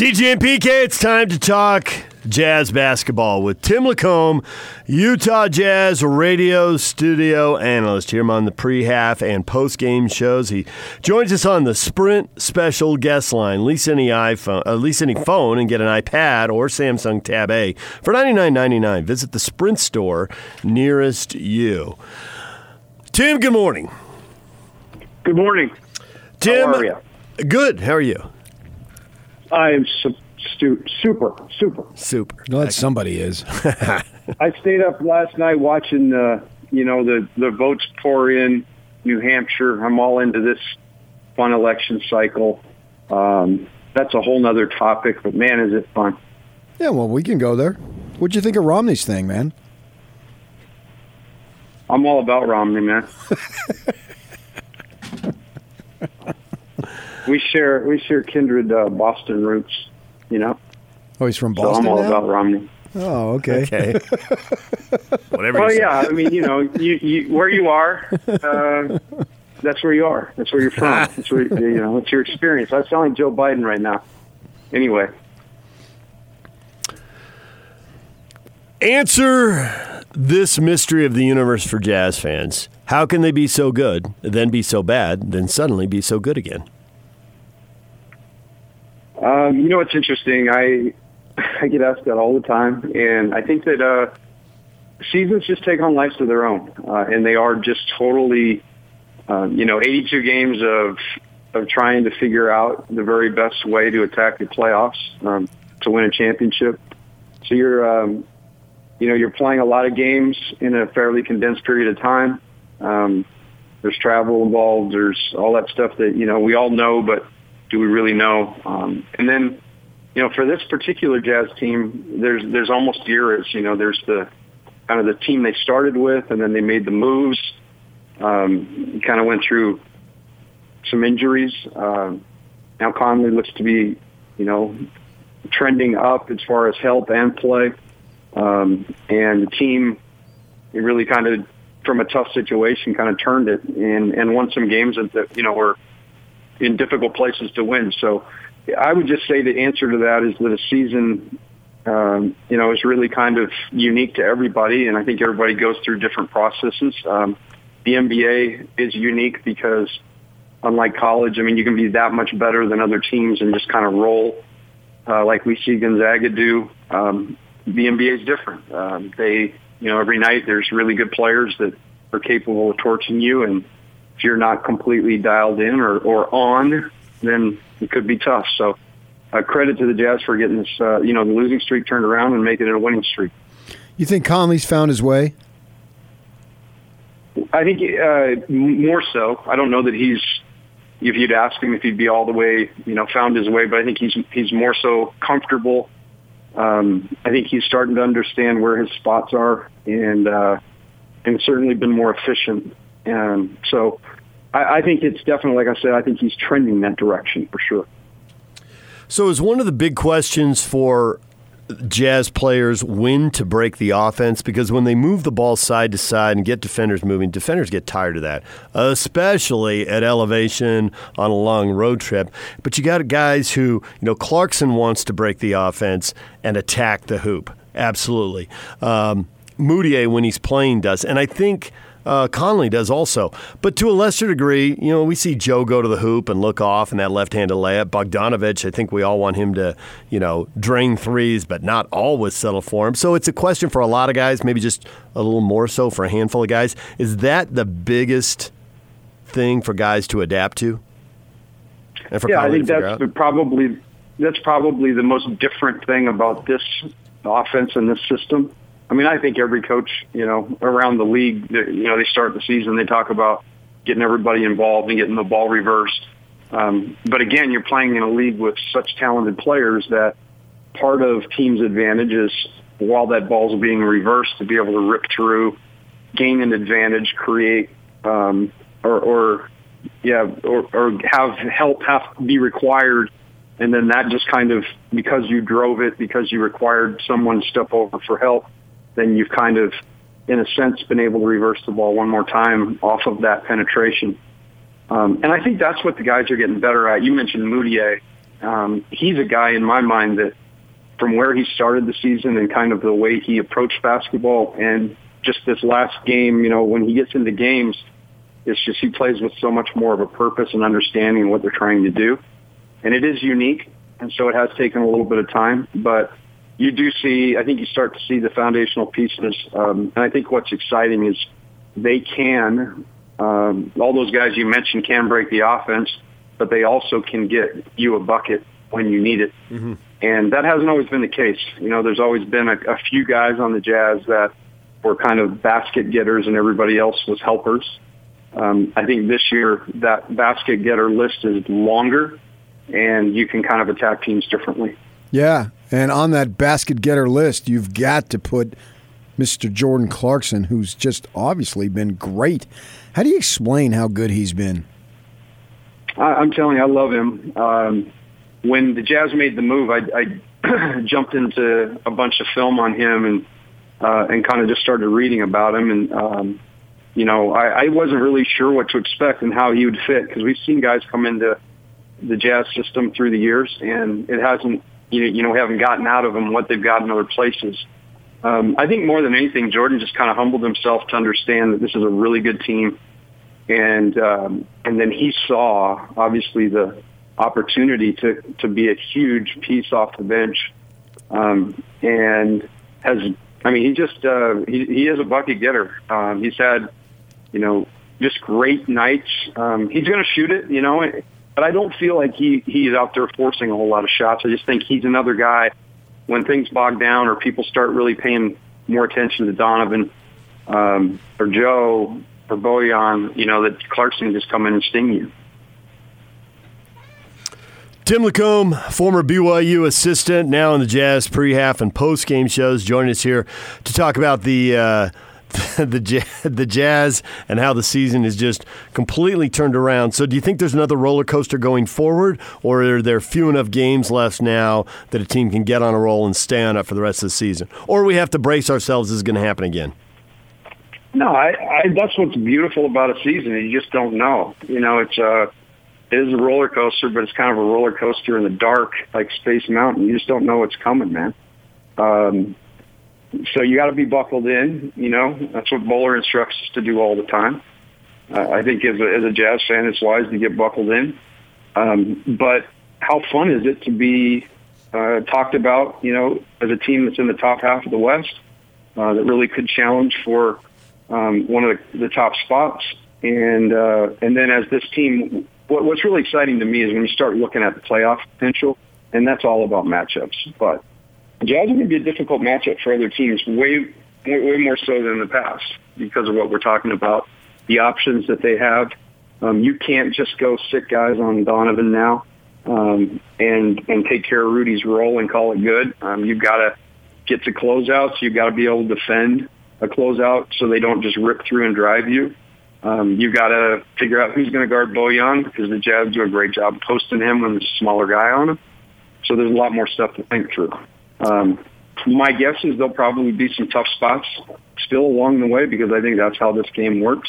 DJ and PK, it's time to talk Jazz basketball with Tim LaComb, Utah Jazz radio studio analyst. Here on the pre-half and post-game shows. He joins us on the Sprint special guest line. Lease any iPhone, uh, lease any phone, and get an iPad or Samsung Tab A for ninety nine ninety nine. Visit the Sprint store nearest you. Tim, good morning. Good morning. Tim, How are you? good. How are you? I am su- stu- super, super. Super. No, that somebody is. I stayed up last night watching, uh, you know, the, the votes pour in New Hampshire. I'm all into this fun election cycle. Um, that's a whole nother topic, but man, is it fun. yeah, well, we can go there. What'd you think of Romney's thing, man? I'm all about Romney, man. we share we share kindred uh, Boston roots, you know. Oh, he's from So Boston I'm all now? about Romney. Oh, okay. Okay. Whatever. Well, you say. yeah. I mean, you know, you, you where you are, uh, that's where you are. That's where you're from. That's where you know. It's your experience. I'm like Joe Biden right now. Anyway, Answer this mystery of the universe for jazz fans. How can they be so good, then be so bad, then suddenly be so good again? Um, you know what's interesting? I I get asked that all the time, and I think that uh, seasons just take on lives of their own, uh, and they are just totally, um, you know, 82 games of of trying to figure out the very best way to attack the playoffs um, to win a championship. So you're, um, you know, you're playing a lot of games in a fairly condensed period of time. Um, there's travel involved. There's all that stuff that you know we all know, but do we really know? Um, and then, you know, for this particular Jazz team, there's there's almost eras. You know, there's the kind of the team they started with, and then they made the moves. Um, kind of went through some injuries. Um, now Conley looks to be, you know, trending up as far as health and play. Um, and the team, it really kind of, from a tough situation, kind of turned it and, and won some games that, you know, were in difficult places to win. So I would just say the answer to that is that a season, um, you know, is really kind of unique to everybody. And I think everybody goes through different processes. Um, the NBA is unique because unlike college, I mean, you can be that much better than other teams and just kind of roll uh, like we see Gonzaga do. Um, the NBA is different. Um, they, you know, every night there's really good players that are capable of torching you, and if you're not completely dialed in or, or on, then it could be tough. So, uh, credit to the Jazz for getting this, uh, you know, the losing streak turned around and making it a winning streak. You think Conley's found his way? I think uh, more so. I don't know that he's. If you'd ask him if he'd be all the way, you know, found his way, but I think he's he's more so comfortable. Um, I think he's starting to understand where his spots are, and uh, and certainly been more efficient. And so, I, I think it's definitely, like I said, I think he's trending that direction for sure. So, is one of the big questions for Jazz players when to break the offense? Because when they move the ball side to side and get defenders moving, defenders get tired of that, especially at elevation on a long road trip. But you got guys who, you know, Clarkson wants to break the offense and attack the hoop. Absolutely. Um, Mudiay, when he's playing, does. And I think. Uh, Conley does also, but to a lesser degree. You know, we see Joe go to the hoop and look off in that left-handed layup. Bogdanovich, I think we all want him to, you know, drain threes, but not always settle for him. So it's a question for a lot of guys, maybe just a little more so for a handful of guys. Is that the biggest thing for guys to adapt to? And for yeah, I think that's the, probably that's probably the most different thing about this offense and this system. I mean, I think every coach, you know, around the league, you know, they start the season, they talk about getting everybody involved and getting the ball reversed. Um, but again, you're playing in a league with such talented players that part of team's advantage is while that ball's being reversed to be able to rip through, gain an advantage, create, um, or, or yeah, or, or have help have be required, and then that just kind of because you drove it, because you required someone to step over for help, then you've kind of, in a sense, been able to reverse the ball one more time off of that penetration. Um, and I think that's what the guys are getting better at. You mentioned Mudiay. um, he's a guy in my mind that from where he started the season and kind of the way he approached basketball and just this last game, you know, when he gets into games, it's just he plays with so much more of a purpose and understanding of what they're trying to do. And it is unique, and so it has taken a little bit of time, but you do see, I think you start to see the foundational pieces. Um, and I think what's exciting is they can, um, all those guys you mentioned can break the offense, but they also can get you a bucket when you need it. Mm-hmm. And that hasn't always been the case. You know, there's always been a, a few guys on the Jazz that were kind of basket getters and everybody else was helpers. Um, I think this year that basket getter list is longer and you can kind of attack teams differently. Yeah. And on that basket getter list, you've got to put Mr. Jordan Clarkson, who's just obviously been great. How do you explain how good he's been? I, am telling you, I love him. Um, when the Jazz made the move, I, I jumped into a bunch of film on him and uh, and kind of just started reading about him. And um, you know, I, I wasn't really sure what to expect and how he would fit because we've seen guys come into the Jazz system through the years, and it hasn't you you know haven't gotten out of them what they've got in other places. Um, I think more than anything, Jordan just kind of humbled himself to understand that this is a really good team, and um, and then he saw obviously the opportunity to to be a huge piece off the bench, um, and has I mean he just uh, he he is a bucket getter. Um, he's had you know just great nights. Um, he's going to shoot it, you know, but I don't feel like he he's out there forcing a whole lot of shots. I just think he's another guy when things bog down or people start really paying more attention to Donovan um, or Joe or Bojan, you know, that Clarkson just come in and sting you. Tim LaComb, former BYU assistant, now in the Jazz pre-half and post-game shows, joining us here to talk about the uh, the the Jazz and how the season is just completely turned around. So, do you think there's another roller coaster going forward, or are there few enough games left now that a team can get on a roll and stay on it for the rest of the season, or we have to brace ourselves this is going to happen again? No, I, I, that's what's beautiful about a season. You just don't know. You know, it's a uh, it is a roller coaster, but it's kind of a roller coaster in the dark, like Space Mountain. You just don't know what's coming, man. Um, so you got to be buckled in. You know, that's what Bowler instructs us to do all the time. Uh, I think as a, as a Jazz fan, it's wise to get buckled in. Um, but how fun is it to be uh, talked about? You know, as a team that's in the top half of the West uh, that really could challenge for um, one of the, the top spots. And uh, and then as this team, what, what's really exciting to me is when you start looking at the playoff potential, and that's all about matchups. But Jazz are going to be a difficult matchup for other teams, way, way more so than in the past because of what we're talking about. The options that they have, um, you can't just go sit guys on Donovan now um, and and take care of Rudy's role and call it good. Um, you've got to get to closeouts. You've got to be able to defend a closeout so they don't just rip through and drive you. Um, you've got to figure out who's going to guard Bojan because the Jazz do a great job posting him when there's a smaller guy on him. So there's a lot more stuff to think through. Um, my guess is there'll probably be some tough spots still along the way because I think that's how this game works.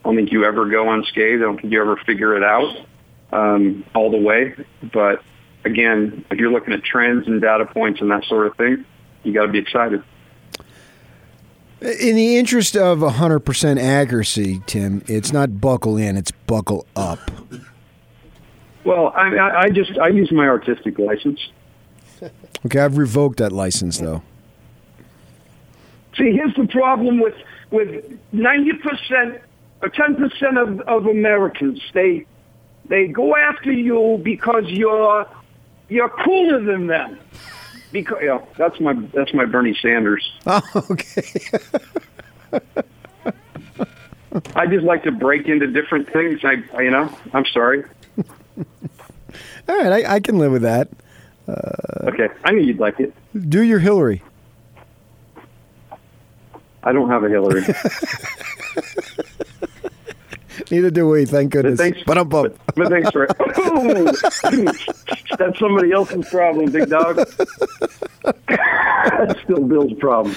I don't think you ever go unscathed. I don't think you ever figure it out um, all the way. But again, if you're looking at trends and data points and that sort of thing, you got to be excited. In the interest of 100% accuracy, Tim, it's not buckle in, it's buckle up. Well, I, I just I use my artistic license. Okay, I've revoked that license though. See, here's the problem with with ninety percent or ten percent of, of Americans. They they go after you because you're you're cooler than them. Because yeah, that's my that's my Bernie Sanders. Oh, okay. I just like to break into different things. I, I you know, I'm sorry. All right, I, I can live with that. Uh, okay, I knew you'd like it. Do your Hillary. I don't have a Hillary. Neither do we, thank goodness. But thanks, but I'm but, but thanks for That's somebody else's problem, big dog. That's still Bill's problem.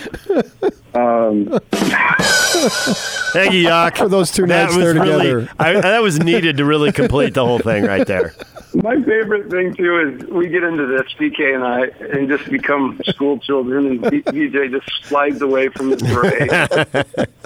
Um, Thank you, Yak. For those two nights there really, together. I, that was needed to really complete the whole thing right there. My favorite thing too is we get into this PK and I and just become school children, and DJ just slides away from the parade.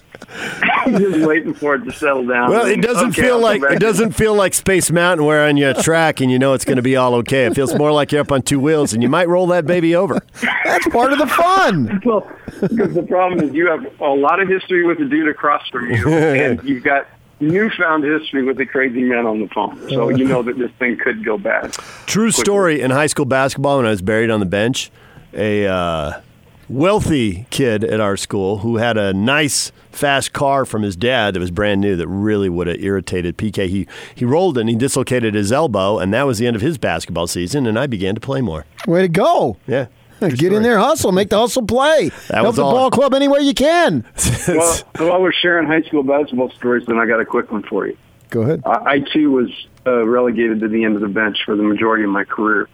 just waiting for it to settle down. Well, it doesn't Okay, feel like it doesn't feel like Space Mountain where on your track and you know it's going to be all okay. It feels more like you're up on two wheels and you might roll that baby over. That's part of the fun. Well, because the problem is you have a lot of history with the dude across from you, and you've got newfound history with the crazy man on the phone. So you know that this thing could go bad. True story in high school basketball when I was buried on the bench, a uh, wealthy kid at our school who had a nice fast car from his dad that was brand new that really would have irritated PK. He he rolled and he dislocated his elbow and that was the end of his basketball season and I began to play more. Way to go. Yeah. Get in there, hustle, make the hustle play. Help was the all- ball club any way you can. Well, while we're sharing high school basketball stories, then I got a quick one for you. Go ahead. I, I too was uh, relegated to the end of the bench for the majority of my career.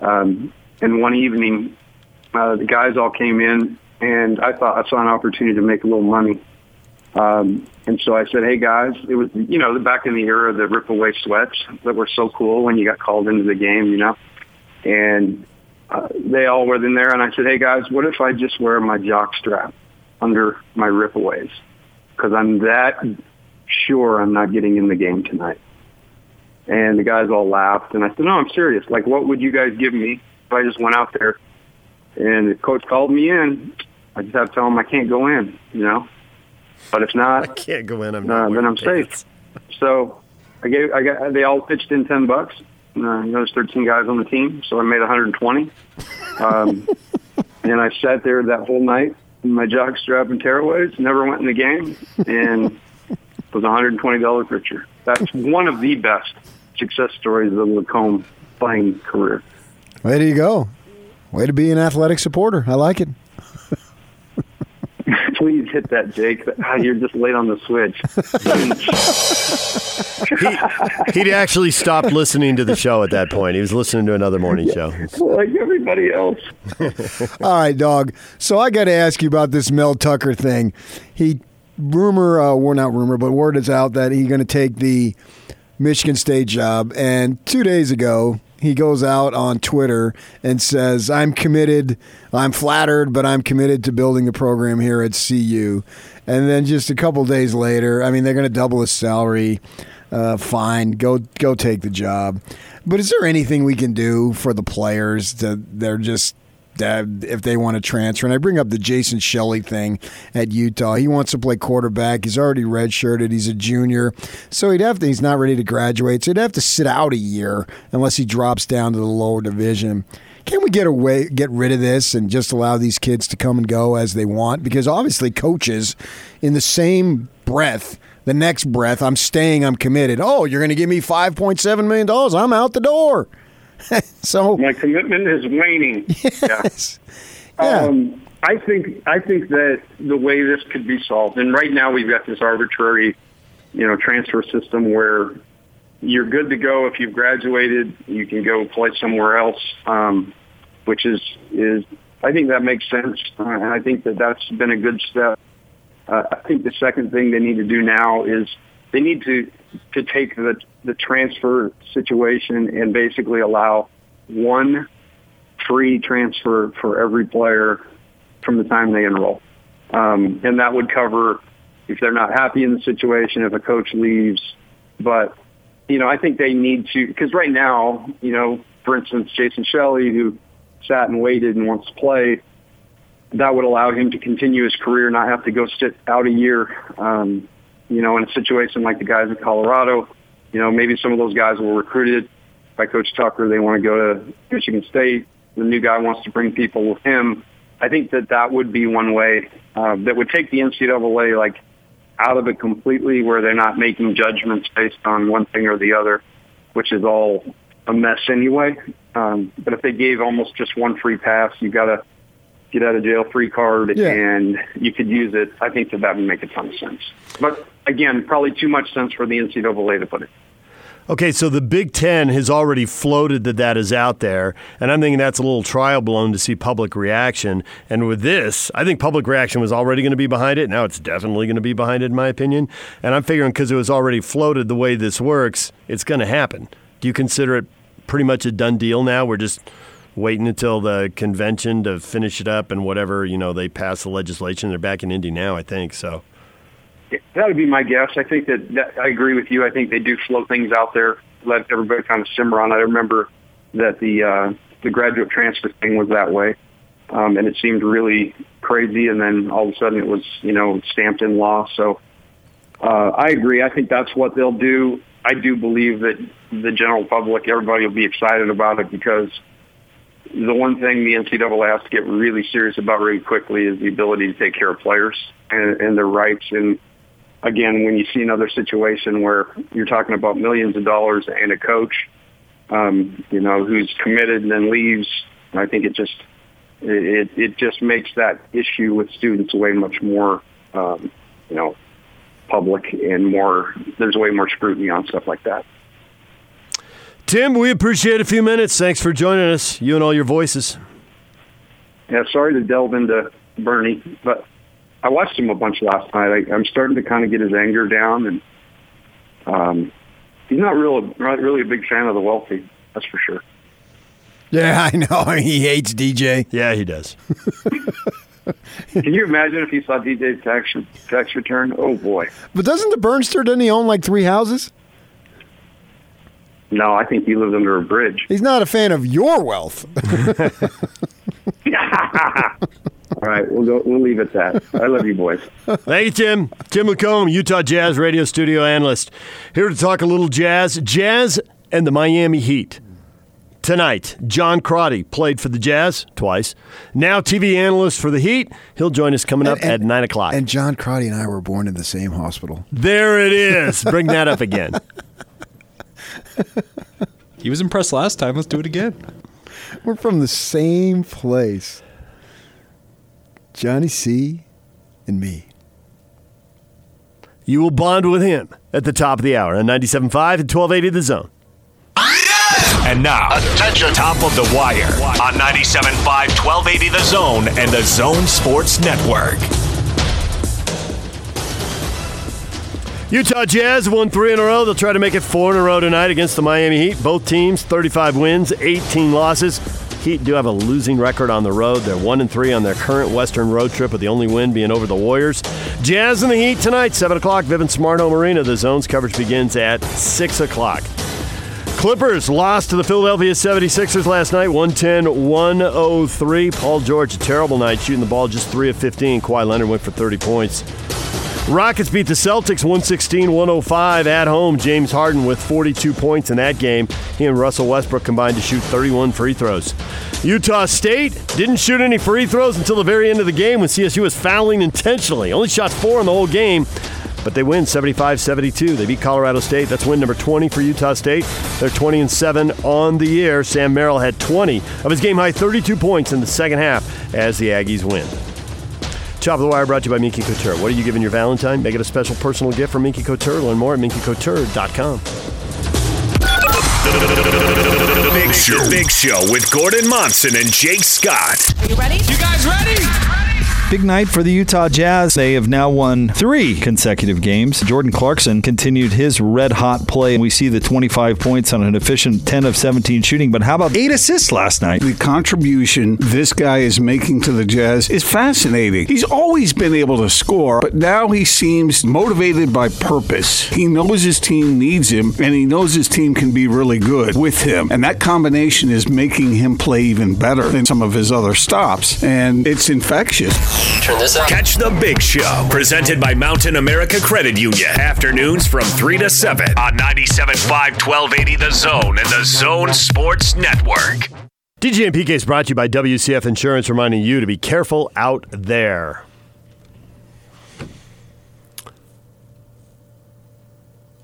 Um, and one evening, uh, the guys all came in, and I thought I saw an opportunity to make a little money. Um, and so I said, "Hey guys, it was you know back in the era of the rip away sweats that were so cool when you got called into the game, you know." And uh, they all were in there, and I said, "Hey guys, what if I just wear my jock strap under my ripaways? Because I'm that sure I'm not getting in the game tonight." And the guys all laughed, and I said, "No, I'm serious. Like, what would you guys give me if I just went out there and the coach called me in? I just have to tell him I can't go in, you know. But if not, I Can't go in. I'm uh, not then I'm safe. So I gave, I got, they all pitched in ten bucks. Uh, you know, there's 13 guys on the team, so I made 120. Um, and I sat there that whole night in my jock strap and tearaways. Never went in the game, and it was a 120 dollar picture. That's one of the best success stories of the LaComb playing career. Way to go. Way to be an athletic supporter. I like it. Please hit that, Jake. Ah, You're just late on the switch. He, he'd actually stopped listening to the show at that point. He was listening to another morning show. like everybody else. All right, dog. So I got to ask you about this Mel Tucker thing. He rumor, uh, well, not rumor, but word is out that he's going to take the Michigan State job. And two days ago, he goes out on Twitter and says, "I'm committed. I'm flattered, but I'm committed to building the program here at CU." And then just a couple days later, I mean, they're going to double his salary. Uh, fine, go go take the job. But is there anything we can do for the players that they're just that if they want to transfer. And I bring up the Jason Shelley thing at Utah. He wants to play quarterback. He's already redshirted. He's a junior, so he'd have to. He's not ready to graduate, so he'd have to sit out a year unless he drops down to the lower division. Can we get away, get rid of this, and just allow these kids to come and go as they want? Because obviously, coaches, in the same breath, the next breath, I'm staying, I'm committed. Oh, you're going to give me five point seven million dollars? I'm out the door. so My commitment is waning. Yeah. Yeah. Um, I think I think that the way this could be solved, and right now we've got this arbitrary, you know, transfer system where you're good to go if you've graduated. You can go play somewhere else, um, which is is I think that makes sense, uh, and I think that that's been a good step. Uh, I think the second thing they need to do now is they need to to take the the transfer situation and basically allow one free transfer for every player from the time they enroll. Um, and that would cover if they're not happy in the situation, if a coach leaves. But, you know, I think they need to, because right now, you know, for instance, Jason Shelley, who sat and waited and wants to play, that would allow him to continue his career, not have to go sit out a year. Um, you know, in a situation like the guys in Colorado, you know, maybe some of those guys were recruited by Coach Tucker. They want to go to Michigan State. The new guy wants to bring people with him. I think that that would be one way uh, that would take the NCAA like out of it completely, where they're not making judgments based on one thing or the other, which is all a mess anyway. Um, but if they gave almost just one free pass, you got a get out of jail free card, Yeah. and you could use it. I think that that would make a ton of sense. But again, probably too much sense for the NCAA to put it. Okay, so the Big Ten has already floated that that is out there, and I'm thinking that's a little trial balloon to see public reaction. And with this, I think public reaction was already going to be behind it. Now it's definitely going to be behind it, in my opinion. And I'm figuring because it was already floated the way this works, it's going to happen. Do you consider it pretty much a done deal now? We're just waiting until the convention to finish it up and whatever you know they pass the legislation. They're back in Indy now, I think. So that would be my guess. I think that, that I agree with you. I think they do float things out there, let everybody kind of simmer on. I remember that the uh, the graduate transfer thing was that way, um, and it seemed really crazy. And then all of a sudden, it was you know stamped in law. So uh, I agree. I think that's what they'll do. I do believe that the general public, everybody will be excited about it because the one thing the NCAA has to get really serious about really quickly is the ability to take care of players and, and their rights. And again, when you see another situation where you're talking about millions of dollars and a coach, um, you know, who's committed and then leaves, I think it just it it just makes that issue with students way much more, um, you know, public and more. There's way more scrutiny on stuff like that. Tim, we appreciate a few minutes. Thanks for joining us. You and all your voices. Yeah, sorry to delve into Bernie, but I watched him a bunch last night. I, I'm starting to kind of get his anger down, and um, he's not real, not really a big fan of the wealthy. That's for sure. Yeah, I know. He hates DJ. Yeah, he does. Can you imagine if he saw DJ's tax tax return? Oh boy! But doesn't the Burnster didn't he own like three houses? No, I think he lives under a bridge. He's not a fan of your wealth. All right, we'll go. We'll leave it at that. I love you, boys. Thank you, Tim. Tim LaComb, Utah Jazz radio studio analyst, here to talk a little jazz, jazz, and the Miami Heat. Tonight, John Crotty played for the Jazz twice. Now TV analyst for the Heat. He'll join us coming up And- and- at nine o'clock. And John Crotty and I were born in the same hospital. there it is. Bring that up again. He was impressed last time. Let's do it again. We're from the same place. Johnny C. and me. You will bond with him at the top of the hour on 97.5 and 1280 The Zone. And now, attention, top of the wire on 97.5, 1280 The Zone and the Zone Sports Network. Utah Jazz won three in a row. They'll try to make it four in a row tonight against the Miami Heat. Both teams, 35 wins, 18 losses. Heat do have a losing record on the road. They're one and three on their current Western road trip, with the only win being over the Warriors. Jazz and the Heat tonight, 7 o'clock, Vivint Smart Home Arena. The zone's coverage begins at 6 o'clock. Clippers lost to the Philadelphia 76ers last night, 110 103. Paul George, a terrible night, shooting the ball just 3 of 15. Kawhi Leonard went for 30 points. Rockets beat the Celtics 116 105 at home. James Harden with 42 points in that game. He and Russell Westbrook combined to shoot 31 free throws. Utah State didn't shoot any free throws until the very end of the game when CSU was fouling intentionally. Only shot four in the whole game, but they win 75 72. They beat Colorado State. That's win number 20 for Utah State. They're 20 and 7 on the year. Sam Merrill had 20 of his game high 32 points in the second half as the Aggies win. Top of the Wire brought to you by Minky Couture. What are you giving your Valentine? Make it a special personal gift from Minky Couture. Learn more at minkycouture.com. The Big Show. Big Show with Gordon Monson and Jake Scott. Are you ready? You guys ready? Big night for the Utah Jazz. They have now won three consecutive games. Jordan Clarkson continued his red hot play. We see the 25 points on an efficient 10 of 17 shooting, but how about eight assists last night? The contribution this guy is making to the Jazz is fascinating. He's always been able to score, but now he seems motivated by purpose. He knows his team needs him, and he knows his team can be really good with him. And that combination is making him play even better than some of his other stops. And it's infectious. Turn this up. Catch the Big Show, presented by Mountain America Credit Union. Afternoons from 3 to 7 on 97.5, 1280 The Zone and the Zone Sports Network. DJ and PK is brought to you by WCF Insurance, reminding you to be careful out there.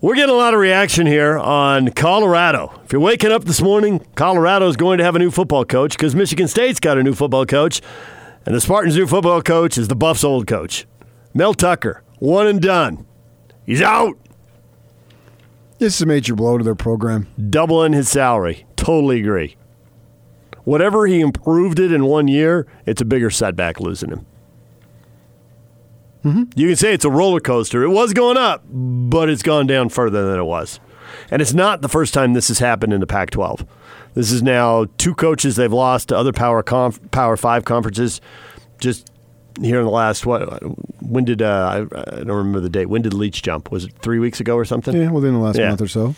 We're getting a lot of reaction here on Colorado. If you're waking up this morning, Colorado is going to have a new football coach because Michigan State's got a new football coach, and the Spartans' new football coach is the Buffs' old coach. Mel Tucker, one and done. He's out, This is a major blow to their program. doubling his salary. Totally agree. Whatever he improved it in one year, it's a bigger setback losing him. Mm-hmm. You can say it's a roller coaster. It was going up, but it's gone down further than it was. And it's not the first time this has happened in the Pac 12. This is now two coaches they've lost to other Power conf- Power Five conferences. Just here in the last what? When did uh, I, I don't remember the date? When did Leach jump? Was it three weeks ago or something? Yeah, within the last Yeah. month or so.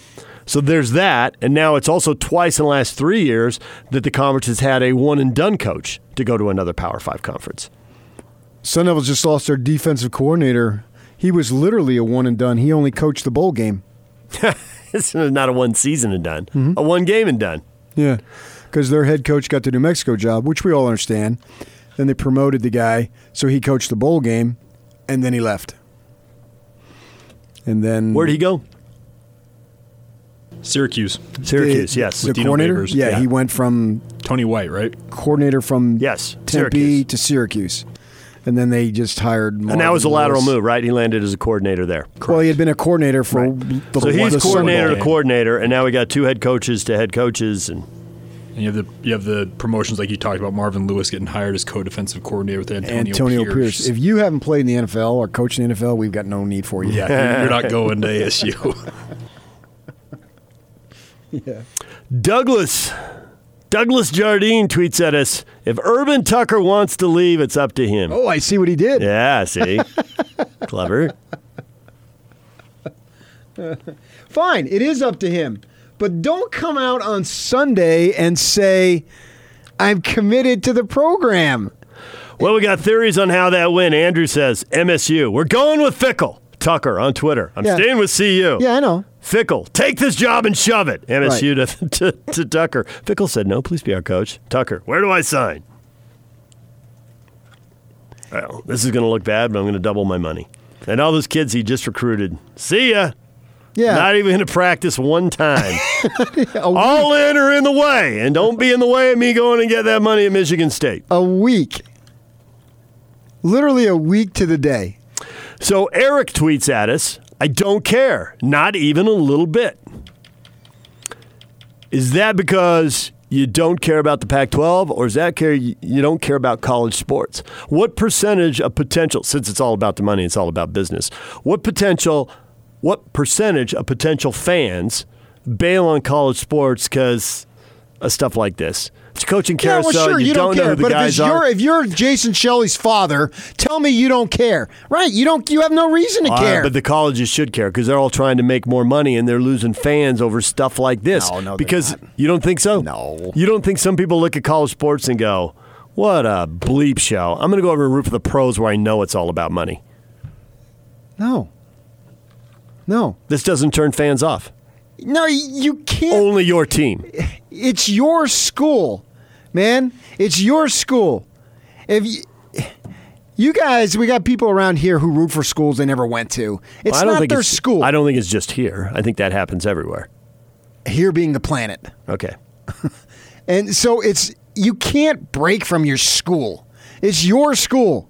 So there's that, and now it's also twice in the last three years that the conference has had a one and done coach to go to another Power Five conference. Sun Devils just lost their defensive coordinator. He was literally a one and done. He only coached the bowl game. It's not a one season and done, a one game and done. Yeah, because their head coach got the New Mexico job, which we all understand. Then they promoted the guy, so he coached the bowl game, and then he left. And then Where'd he go? Syracuse. Syracuse. The, yes. the Dino coordinator. Babers. Yeah, Yeah. he went from Tony White, right? coordinator from Yes, Tempe Syracuse. to Syracuse, and then they just hired. and that was a Marvin lateral Lewis. move, right? He landed as a coordinator there. Well, he had been a coordinator for the So he's the coordinator to coordinator, and now we got two head coaches to head coaches, and And you have the you have the promotions like you talked about. Marvin Lewis getting hired as co-defensive coordinator with Antonio, Antonio Pierce. Pierce. If you haven't played in the NFL or coached in the NFL, we've got no need for you. yeah, you're- you're not going to ASU. Yeah. Douglas. Douglas Jardine tweets at us If Urban Tucker wants to leave, it's up to him. Oh, I see what he did. Yeah, see? Clever. Fine, it is up to him. But don't come out on Sunday and say, I'm committed to the program. Well, we got theories on how that went. Andrew says MSU. We're going with Fickle. Tucker on Twitter. I'm Yeah. staying with CU. Yeah, I know. Fickle, take this job and shove it. MSU to, to, to Tucker. Fickle said, no, please be our coach. Tucker, where do I sign? Well, this is going to look bad, but I'm going to double my money. And all those kids he just recruited, see ya. Yeah. Not even going to practice one time. all in or in the way. And don't be in the way of me going and get that money at Michigan State. a week. Literally a week to the day. So Eric tweets at us, I don't care, not even a little bit. Is that because you don't care about the Pac 12, or is that care you don't care about college sports? What percentage of potential, since it's all about the money, it's all about business, what potential, what percentage of potential fans bail on college sports because of stuff like this? It's coaching Yeah, carousel. well, sure, you, don't, don't, know care. but if, guys it's are. your, if you're Jason Shelley's father, tell me you don't care. Right? You don't. You have no reason to care. but the colleges should care because they're all trying to make more money and they're losing fans over stuff like this. No, no, because you don't think so. No. you don't think some people look at college sports and go, "What a bleep show!" I'm going to go over and root for the pros where I know it's all about money. no. No. This doesn't turn fans off. No, you can't. Only your team. It's your school, man. It's your school. If you, you guys, we got people around here who root for schools they never went to. It's Well, I don't not think their it's, school. I don't think it's just here. I think that happens everywhere. here being the planet, Okay. and so it's you can't break from your school. It's your school,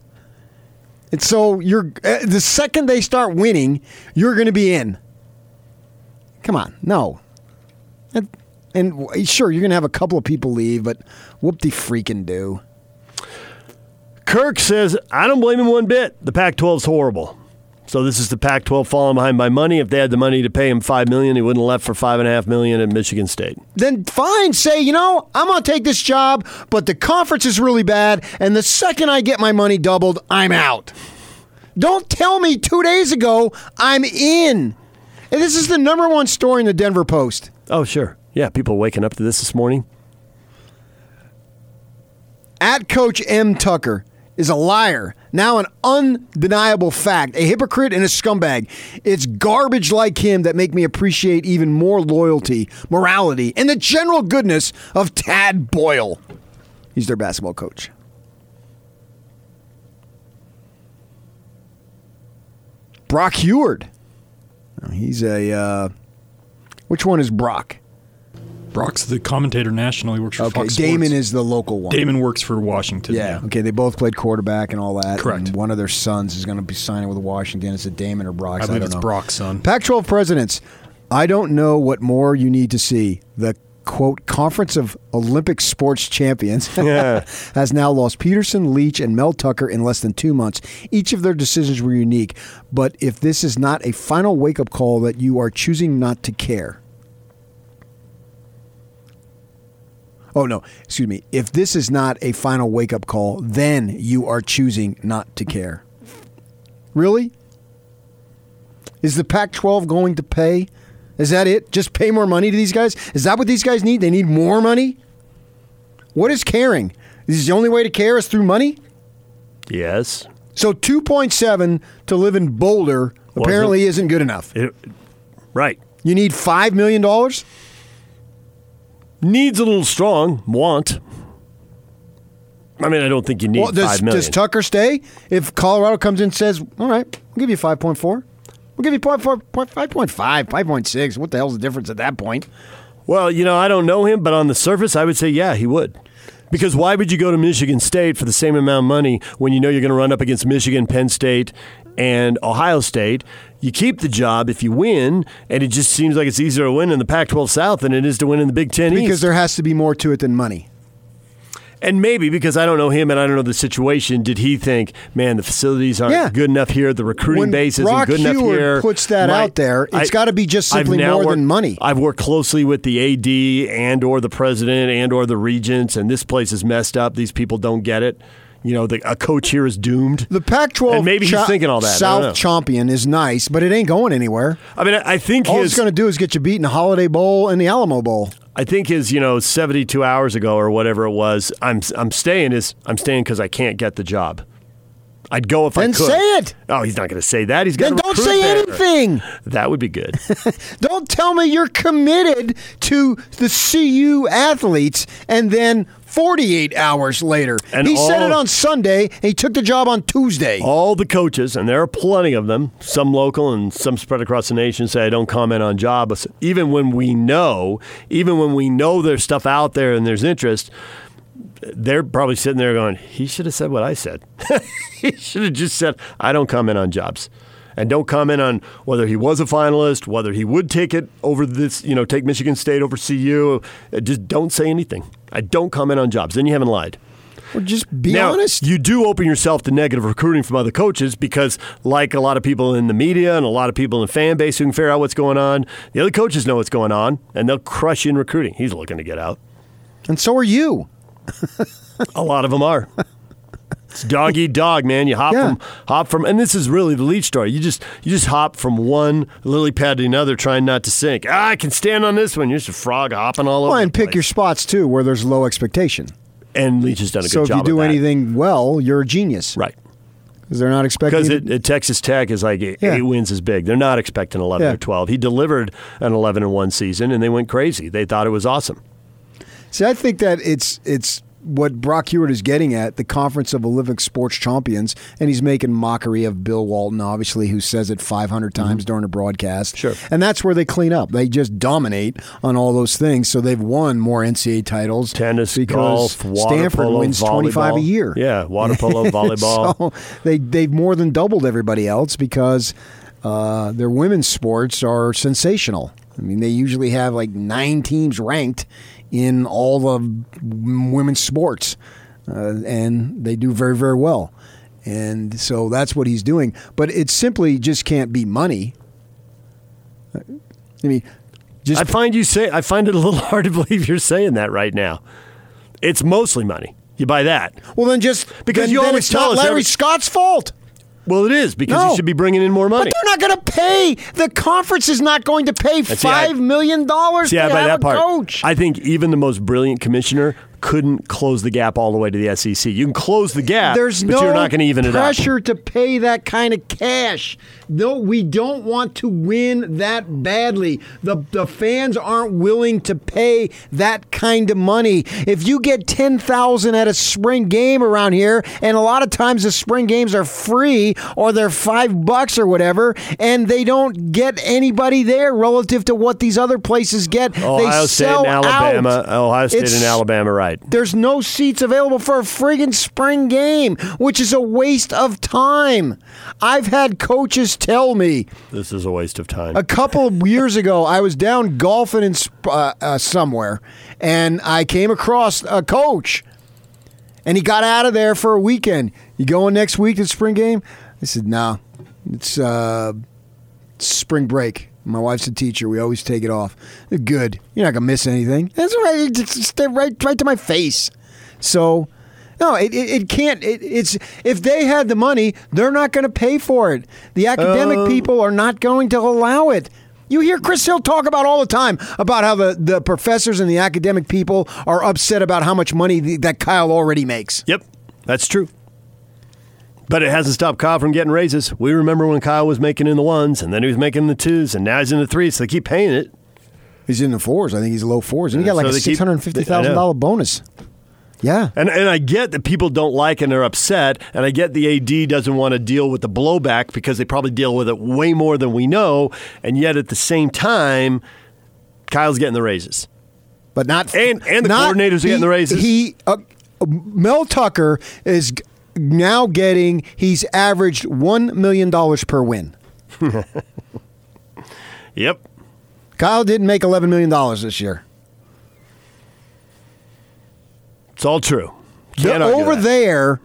and so you're uh, the second they start winning, you're going to be in. Come on, no. And, and sure, you're going to have a couple of people leave, but whoop de freaking do. Kirk says, I don't blame him one bit. The Pac 12's horrible. So this is the Pac 12 falling behind by money. If they had the money to pay him 5 million, he wouldn't have left for 5.5 million at Michigan State. then fine, say, you know, I'm going to take this job, but the conference is really bad, and the second I get my money doubled, I'm out. Don't tell me two days ago I'm in. And this is the number one story in the Denver Post. Oh, sure. Yeah, people waking up to this this morning. At Coach M. Tucker is a liar, now an undeniable fact, a hypocrite and a scumbag. It's garbage like him that make me appreciate even more loyalty, morality, and the general goodness of Tad Boyle. He's their basketball coach. Brock Huard. He's a. Uh, which one is Brock? Brock's the commentator nationally. Works for Okay, Fox Damon Sports. is the local one. Damon works for Washington. Yeah. Okay. They both played quarterback and all that. Correct. And one of their sons is going to be signing with Washington. Is it Damon or Brock? I believe don't it's know. Brock's son. Pac-12 presidents. I don't know what more you need to see. The quote Conference of Olympic Sports Champions has now lost Peterson, Leach, and Mel Tucker in less than two months. Each of their decisions were unique. But if this is not a final wake-up call that you are choosing not to care. Oh no, excuse me. If this is not a final wake up call, then you are choosing not to care. Really? Is the Pac 12 going to pay? Is that it? Just pay more money to these guys? Is that what these guys need? They need more money? What is caring? Is the only way to care is through money? Yes. So 2.7 to live in Boulder apparently isn't good enough. It- right. You need $5 million? Needs a little strong want. I mean, I don't think you need Well, does, five million. does Tucker stay? If Colorado comes in and says, all right, we'll give you 5.4. We'll give you 0.4, 5.5, 5.6. What the hell's the difference at that point? Well, you know, I don't know him, but on the surface, I would say, yeah, he would. Because why would you go to Michigan State for the same amount of money when you know you're going to run up against Michigan, Penn State, and Ohio State? You keep the job if you win, and it just seems like it's easier to win in the Pac 12 South than it is to win in the Big Ten Because East. there has to be more to it than money. And maybe because I don't know him and I don't know the situation, did he think, man, the facilities aren't Yeah. good enough here, the recruiting When base isn't Brock good enough Huard here? puts that My- out there, It's gotta be just simply more worked- than money. I've worked closely with the AD and or the president and or the regents, and this place is messed up. These people don't get it. You know, the, a coach here is doomed. The Pac-12 And maybe he's thinking all that. I don't know. South champion is nice, but it ain't going anywhere. I mean, I I think All his it's going to do is get you beat in the Holiday Bowl and the Alamo Bowl. I think his, you know, 72 hours ago or whatever it was, I'm I'm staying is I'm staying because I can't get the job. I'd go if I Then could. say it. Oh, he's not going to say that. He's got Then don't say anything. That would be good. Don't tell me you're committed to the CU athletes and then 48 hours later. And he said it on Sunday and he took the job on Tuesday. All the coaches, and there are plenty of them, some local and some spread across the nation, say I don't comment on jobs. Even when we know, even when we know there's stuff out there and there's interest, they're probably sitting there going, he should have said what I said. he should have just said, I don't comment on jobs. And don't comment on whether he was a finalist, whether he would take it over this, you know, take Michigan State over CU. Uh, Just don't say anything. I don't comment on jobs. Then you haven't lied. Or just be now, honest. You do open yourself to negative recruiting from other coaches because, like a lot of people in the media and a lot of people in the fan base who can figure out what's going on, the other coaches know what's going on and they'll crush you in recruiting. He's looking to get out. and so are you. A lot of them are. It's dog eat dog, man. You hop Yeah. from hop from, and this is really the lead story. You just you just hop from one lily pad to another, trying not to sink. Ah, I can stand on this one. You're just a frog hopping all over. Well, and the pick place. your spots too where there's low expectation. And Leach has done a good job. So if you do anything well, you're a genius. right. Because they're not expecting Because at, Texas Tech is like eight, Yeah. eight wins is big. They're not expecting 11 Yeah. or 12. He delivered an 11 and 1 season and they went crazy. They thought it was awesome. See, I think that it's it's what Brock Huard is getting at the Conference of Olympic Sports Champions, and he's making mockery of Bill Walton, obviously, who says it 500 times during a broadcast. Mm-hmm. Sure. and that's where they clean up. They just dominate on all those things, so they've won more NCAA titles. Tennis, because golf, water Stanford polo, wins volleyball. 25 a year. Yeah, water polo, volleyball. so they they've more than doubled everybody else because uh, their women's sports are sensational. I mean, they usually have like nine teams ranked in all the women's sports, uh, and they do very very well. And so that's what he's doing. But it simply just can't be money. I mean, just I find you say I find it a little hard to believe you're saying that right now. It's mostly money. You buy that. well then just Because then, you then always tell us Larry every- Scott's fault. Well, it is because No. you should be bringing in more money. But they're not going to pay. The conference is not going to pay see, I- five million dollars See, to I buy have that a part. coach. I think even the most brilliant commissioner couldn't close the gap all the way to the SEC. You can close the gap, There's but no you're not going to even it out. pressure to pay that kind of cash. No, we don't want to win that badly. The the fans aren't willing to pay that kind of money. If you get ten thousand at a spring game around here, and a lot of times the spring games are free or they're five bucks or whatever, and they don't get anybody there relative to what these other places get. Ohio they State sell and Alabama. out. Ohio State It's- and Alabama, right? There's no seats available for a friggin' spring game, which is a waste of time. I've had coaches tell me This is a waste of time. a couple of years ago, I was down golfing in sp- uh, uh, somewhere, and I came across a coach, and he got out of there for a weekend. You going next week to the spring game? I said, no, it's uh, spring break. My wife's a teacher. We always take it off. Good. You're not gonna miss anything. That's right. It's right, right to my face. So, no, it, it, it can't. It, it's if they had the money, they're not going to pay for it. The academic Uh, people are not going to allow it. You hear Chris Hill talk about all the time about how the, the professors and the academic people are upset about how much money the, that Kyle already makes. Yep, that's true. But it hasn't stopped Kyle from getting raises. We remember when Kyle was making in the ones, and then he was making the twos, and now he's in the threes. So they keep paying it. He's in the fours. I think he's low fours, and he got like So a six hundred fifty thousand dollar bonus. Yeah, And and I get that people don't like and are upset, and I get the AD doesn't want to deal with the blowback because they probably deal with it way more than we know, and yet at the same time, Kyle's getting the raises. but not And- and the not- coordinators are getting the raises. He uh, Mel Tucker is now getting. He's averaged one million dollars per win. Yep. Kyle didn't make eleven million dollars this year. It's all true. Can't argue over there,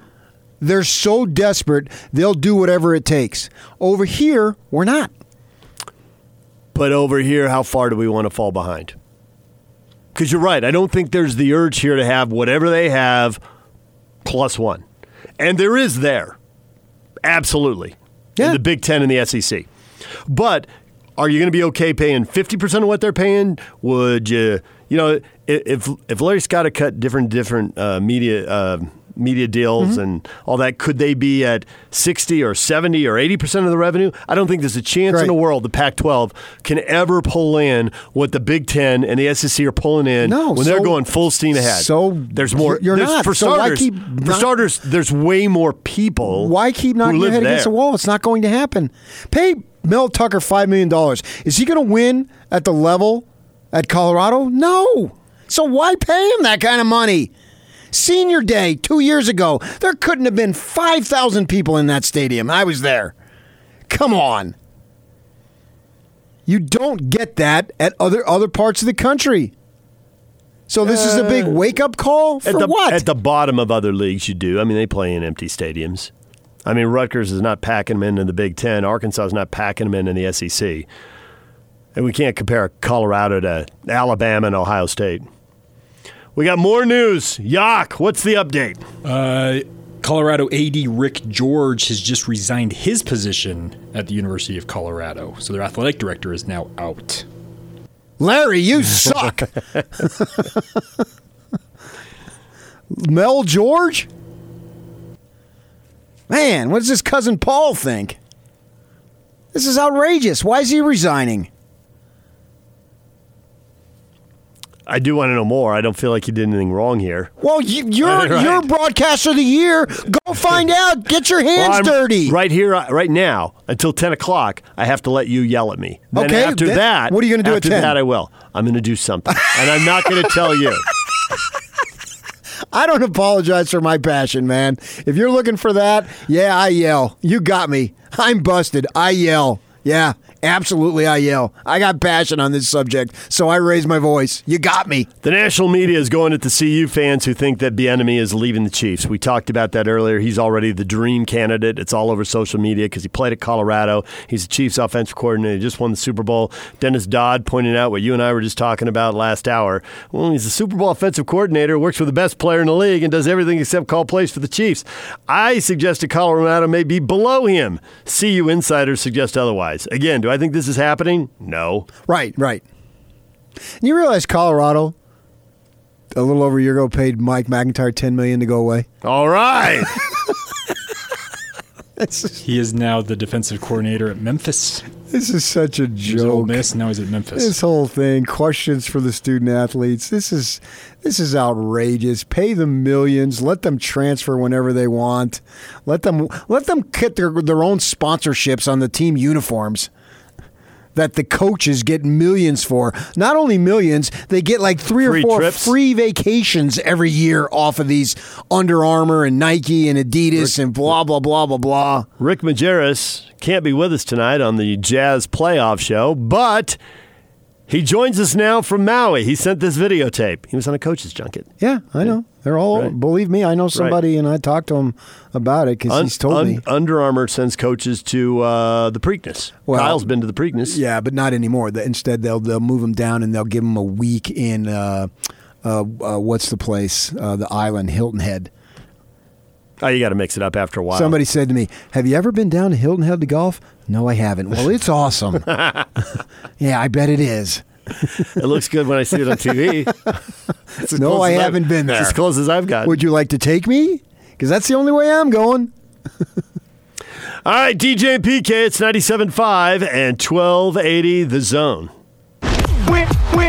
they're so desperate they'll do whatever it takes. Over here, we're not. But over here, how far do we want to fall behind? Because you're right. I don't think there's the urge here to have whatever they have plus one. And there is there. Absolutely. Yeah. In the Big Ten and the SEC. But are you going to be okay paying 50% of what they're paying? Would you, you know, if if Larry Scott had cut different different uh, media uh, media deals Mm-hmm. and all that, could they be at 60 or 70 or 80% of the revenue? I don't think there's a chance Right. in the world the Pac 12 can ever pull in what the Big Ten and the SEC are pulling in No, when they're going full steam ahead. so there's more. you're there's- not. For So starters, keep for starters, there's way more people. Why keep knocking your head against the wall? It's not going to happen. Pay Mel Tucker five million dollars. Is he going to win at the level at Colorado? No. So why pay him that kind of money? Senior Day two years ago, there couldn't have been five thousand people in that stadium. I was there. Come on. You don't get that at other other parts of the country. So this is a big wake up call for Uh, at the, what? At the bottom of other leagues, you do. I mean, they play in empty stadiums. I mean, Rutgers is not packing them in in the Big Ten. Arkansas is not packing them in in the SEC. And we can't compare Colorado to Alabama and Ohio State. We got more news. Yak, what's the update? Uh, Colorado AD Rick George has just resigned his position at the University of Colorado, so their athletic director is now out. Larry, you suck. Mel George? Man, what does his cousin Paul think? This is outrageous. Why is he resigning? I do want to know more. I don't feel like he did anything wrong here. Well, you, you're Right. you're broadcaster of the year. Go find out. Get your hands Well, dirty. Right here, uh, right now, until 10 o'clock, I have to let you yell at me. Then Okay, after then that, what are you gonna do at after 10? that, I will. I'm going to do something. and I'm not going to tell you. I don't apologize for my passion, man. If you're looking for that, yeah, I yell. You got me. I'm busted. I yell. Yeah, absolutely, I yell. I got passion on this subject, so I raise my voice. You got me. The national media is going at the CU fans who think that Bieniemy is leaving the Chiefs. We talked about that earlier. He's already the dream candidate. It's all over social media because he played at Colorado. He's the Chiefs offensive coordinator. He just won the Super Bowl. Dennis Dodd pointed out what you and I were just talking about last hour. Well, he's the Super Bowl offensive coordinator, works for the best player in the league, and does everything except call plays for the Chiefs. I suggested Colorado may be below him. CU insiders suggest otherwise. Again, do I think this is happening? No. Right, right. And you realize Colorado, a little over a year ago, paid Mike MacIntyre ten million to go away. All right. He is now the defensive coordinator at Memphis. This is such a He was Ole joke. Miss, now he's at Memphis. This whole thing, questions for the student athletes. This is this is outrageous. Pay them millions. Let them transfer whenever they want. Let them let them get their their own sponsorships on the team uniforms. That the coaches get millions for. Not only millions, they get like three Free or four trips. free vacations every year off of these Under Armour and Nike and Adidas and blah blah blah blah blah. Rick Majerus can't be with us tonight on the Jazz playoff show, but He joins us now from Maui. He sent this videotape. He was on a coach's junket. Yeah, I know. They're all. Right. Believe me, I know somebody, and I talked to him about it because he's told Un- me. Under Armour sends coaches to uh, the Preakness. Well- Kyle's been to the Preakness. Yeah, but not anymore. Instead, they'll they'll move him down and they'll give him a week in uh, uh, uh, what's the place? Uh, the island, Hilton Head. Oh, you got to mix it up after a while. Somebody said to me, "Have you ever been down to Hilton Head to golf?" No, I haven't. Well, it's awesome. yeah, I bet it is. it looks good when I see it on TV. No, close I as I've- haven't been it's there. as close as I've got. Would you like to take me? Because that's the only way I'm going. All right, DJ and PK, it's 97.5 and 1280 The Zone. Win, win,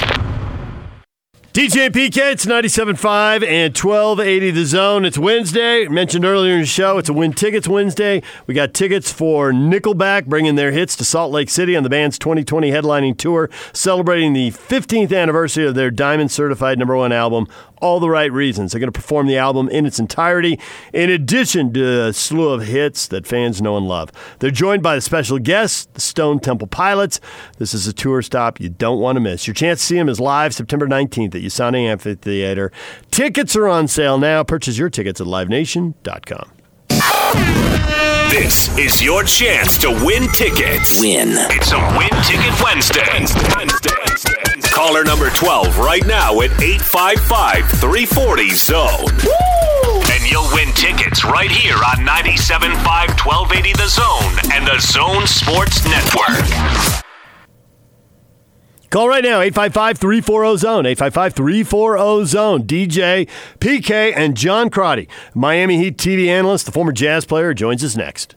DJ PK, it's 97.5 and 1280 The Zone. It's Wednesday. Mentioned earlier in the show, it's a Win Tickets Wednesday. We got tickets for Nickelback bringing their hits to Salt Lake City on the band's 2020 headlining tour, celebrating the 15th anniversary of their Diamond Certified number one album, All the Right Reasons. They're going to perform the album in its entirety, in addition to a slew of hits that fans know and love. They're joined by the special guests, the Stone Temple Pilots. This is a tour stop you don't want to miss. Your chance to see them is live September 19th at Usana Amphitheater. Tickets are on sale now. Purchase your tickets at livenation.com. This is your chance to win tickets. Win. It's a Win Ticket Wednesday. Caller number 12 right now at 855 340 Zone. And you'll win tickets right here on 97.5 1280 The Zone and the Zone Sports Network. Call right now, 855 340 Zone. 855 340 Zone. DJ, PK, and John Crotty, Miami Heat TV analyst, the former jazz player, joins us next.